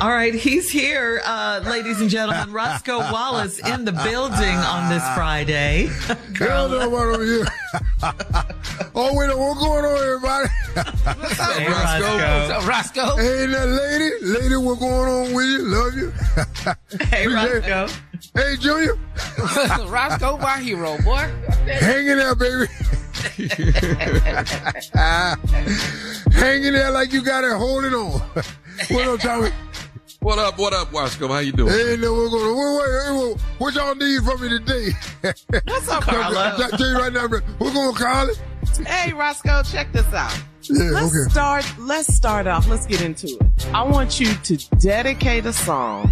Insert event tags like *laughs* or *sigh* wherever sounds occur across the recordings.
All right, he's here, uh, ladies and gentlemen. Roscoe *laughs* Wallace in the building on this Friday. Hell no, what over here. *laughs* oh, wait, what's going on, everybody? What's up, hey, Roscoe? What's up, Roscoe? Hey, that lady, lady, what's going on with you? Love you. *laughs* hey, Roscoe. Hey, Junior. Roscoe, my hero, boy. Hanging there, baby. Hanging there like you got it holding on. what up, Tommy? What up? What up, Wasco? How you doing? Hey, no, we're going. Wait, wait, wait, what y'all need from me today? *laughs* What's up, Carla? I tell you right now, we're going, Carla. Hey, Roscoe, check this out. Yeah, let's okay. start. Let's start off. Let's get into it. I want you to dedicate a song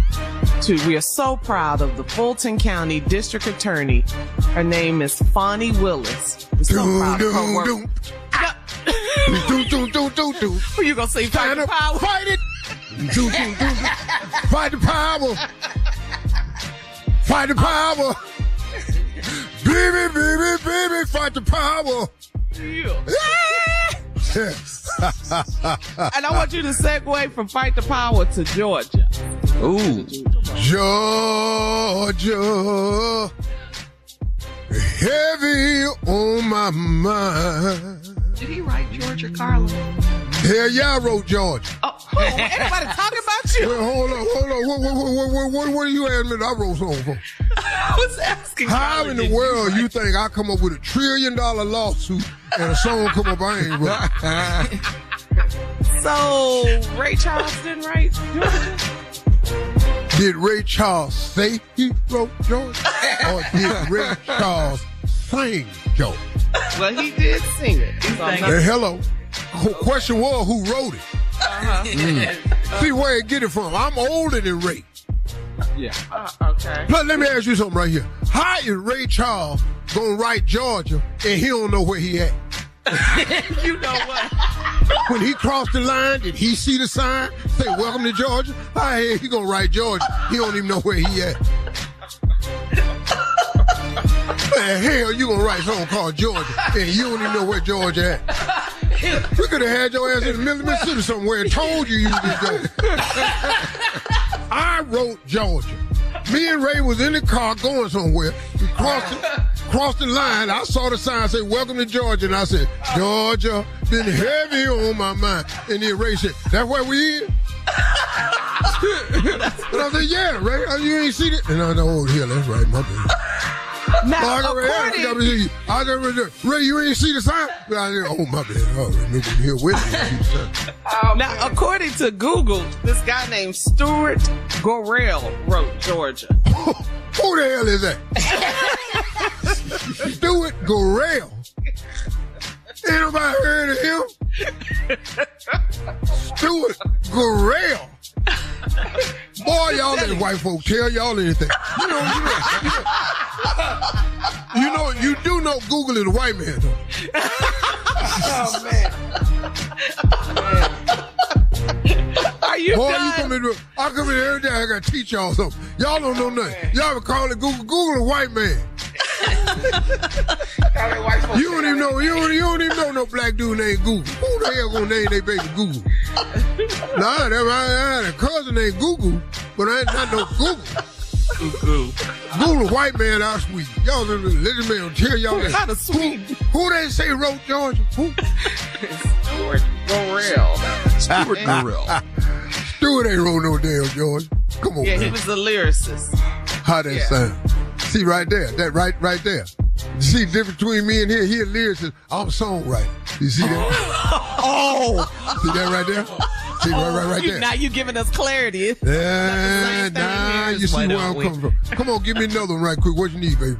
to. We are so proud of the Fulton County District Attorney. Her name is Fani Willis. We're so Doom, proud of her work. doom. *laughs* Do, do, do, do, do. Who you gonna say? Fight Stand power. Fight it. Do, do, do, do. Fight the power. Fight the power. baby, baby, baby, fight the power. Yeah! *laughs* and I want you to segue from Fight the Power to Georgia. Ooh. Georgia, heavy on my mind. Did he write Georgia, Carla? Hell yeah, I wrote Georgia. Oh, oh everybody talking about you. Wait, hold on, hold on. What, what, what, what, what, what are you asking me? I wrote something for? *laughs* I was asking. How Carla, in the did world write- you think I come up with a trillion dollar lawsuit and a song come up I ain't wrote? So Ray Charles didn't write Georgia? Did Ray Charles say he wrote Georgia? or did Ray *laughs* Charles sing Georgia? Well, he did sing it. He's on Hey, hello. Qu- Question was who wrote it? Uh-huh. Mm. See where I get it from. I'm older than Ray. Yeah. Uh, okay. But let me ask you something right here. How is Ray Charles gonna write Georgia and he don't know where he at? *laughs* you know what? When he crossed the line, did he see the sign? Say, welcome to Georgia? How the he gonna write Georgia? He don't even know where he at. *laughs* Man, hell, you gonna write something called Georgia and you don't even know where Georgia at. *laughs* We could have had your ass in the middle of Mississippi somewhere and told you you was in Georgia. *laughs* I wrote Georgia. Me and Ray was in the car going somewhere. We crossed the, crossed the line. I saw the sign say, welcome to Georgia. And I said, Georgia, been heavy on my mind. And then Ray said, that's where we in? *laughs* and I said, yeah, Ray, oh, you ain't seen it? And I know, oh, yeah, that's right, my bad. Now, Like, I according, gotta see- I never, Ray, you ain't see the sign? Oh, my bad. Oh, look at here with me. *laughs* Oh, now, according to Google, this guy named Stuart Gorrell wrote Georgia. *laughs* Who the hell is that? *laughs* Stuart Gorrell. Ain't nobody heard of him? Stuart Gorrell. Boy, y'all let white folk tell y'all anything. You know, you know, Google is a white man, though. *laughs* Are you Boy, done? you come in, I come in every day, I gotta teach y'all something. Y'all don't know nothing. Y'all been calling Google, Google a white man. *laughs* You don't even know. You don't, you don't even know no black dude named Google. Who the hell gonna name their baby Google? nah, that, I, I had a cousin named Google, but I ain't not no Google. Google a white man out of Sweden. Y'all let this man tell y'all that. Out of Sweden. Who, who they say wrote Georgia? Who? Stuart Gorrell. Stuart Gorrell. Stuart ain't wrote no damn Georgia. Come on, Yeah, he was a lyricist. How that Yeah. sound? See right there, that right, right there. You see the difference between me and here? He a lyricist. I'm a songwriter. You see that? *laughs* Oh, See that right there? See right, right, right *laughs* there. now you giving us clarity. Yeah, nah, you see where I'm coming from. Come on, give me another one right quick. What you need, baby?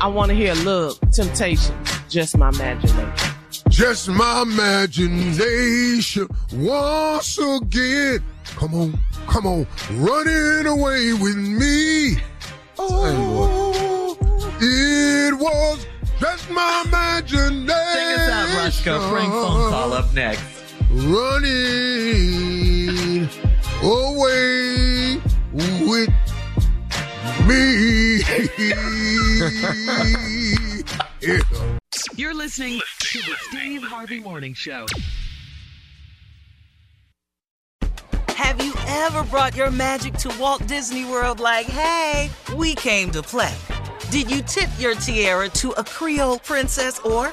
I want to hear Love, Temptation, Just My Imagination. Just my imagination once again. Come on, come on, running away with me. Oh, it was just my imagination. Sing us out, Roscoe. Phone call up next. Running away with me. *laughs* yeah. You're listening to the Steve Harvey Morning Show. Have you ever brought your magic to Walt Disney World like, hey, we came to play? Did you tip your tiara to a Creole princess or